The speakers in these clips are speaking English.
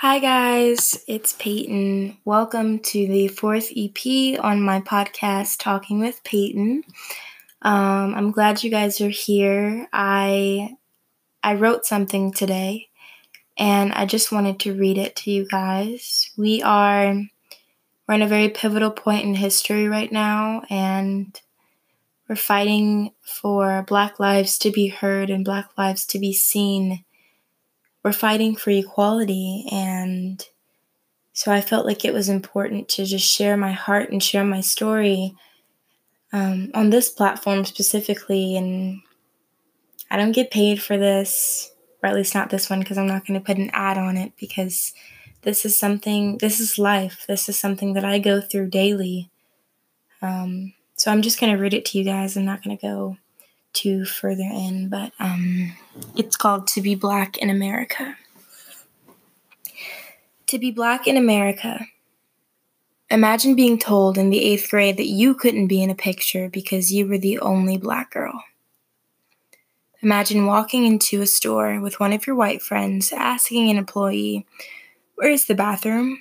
Hi, guys, it's Peyton. Welcome to the fourth EP on my podcast, Talking with Peyton. Um, I'm glad you guys are here. I I wrote something today, and I just wanted to read it to you guys. We are we're in a very pivotal point in history right now, and we're fighting for Black lives to be heard and Black lives to be seen we're fighting for equality and so I felt like it was important to just share my heart and share my story um, on this platform specifically. And I don't get paid for this, or at least not this one, because I'm not going to put an ad on it because this is something, this is life. This is something that I go through daily. Um, so I'm just going to read it to you guys. I'm not going to go too further in, but um, it's called To Be Black in America. To be black in America. Imagine being told in the eighth grade that you couldn't be in a picture because you were the only black girl. Imagine walking into a store with one of your white friends, asking an employee, Where is the bathroom?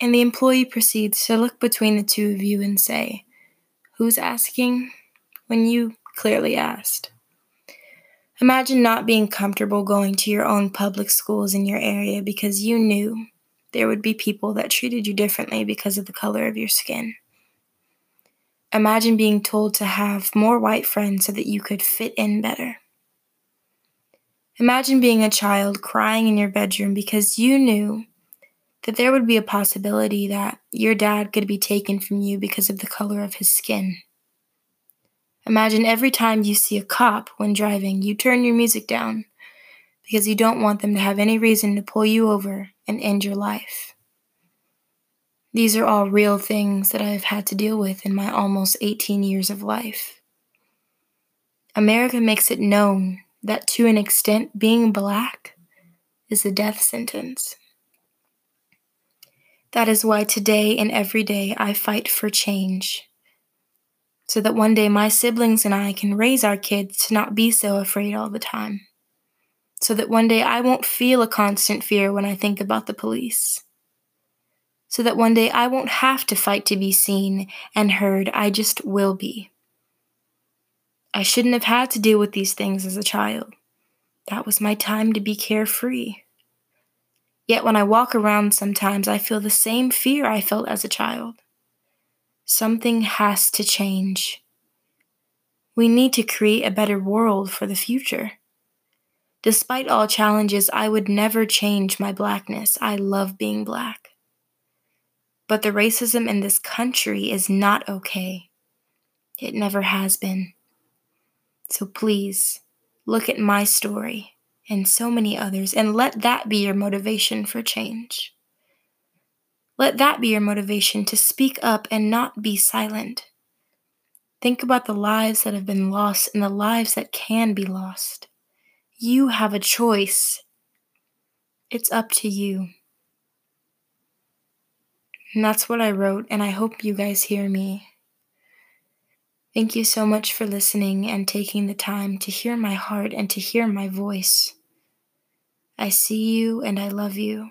And the employee proceeds to look between the two of you and say, Who's asking? When you clearly asked. Imagine not being comfortable going to your own public schools in your area because you knew there would be people that treated you differently because of the color of your skin. Imagine being told to have more white friends so that you could fit in better. Imagine being a child crying in your bedroom because you knew that there would be a possibility that your dad could be taken from you because of the color of his skin. Imagine every time you see a cop when driving, you turn your music down because you don't want them to have any reason to pull you over and end your life. These are all real things that I have had to deal with in my almost 18 years of life. America makes it known that to an extent, being black is a death sentence. That is why today and every day I fight for change so that one day my siblings and I can raise our kids to not be so afraid all the time. So that one day I won't feel a constant fear when I think about the police. So that one day I won't have to fight to be seen and heard, I just will be. I shouldn't have had to deal with these things as a child. That was my time to be carefree. Yet when I walk around sometimes, I feel the same fear I felt as a child. Something has to change. We need to create a better world for the future. Despite all challenges, I would never change my blackness. I love being black. But the racism in this country is not okay. It never has been. So please, look at my story and so many others and let that be your motivation for change. Let that be your motivation to speak up and not be silent. Think about the lives that have been lost and the lives that can be lost. You have a choice. It's up to you. And that's what I wrote, and I hope you guys hear me. Thank you so much for listening and taking the time to hear my heart and to hear my voice. I see you and I love you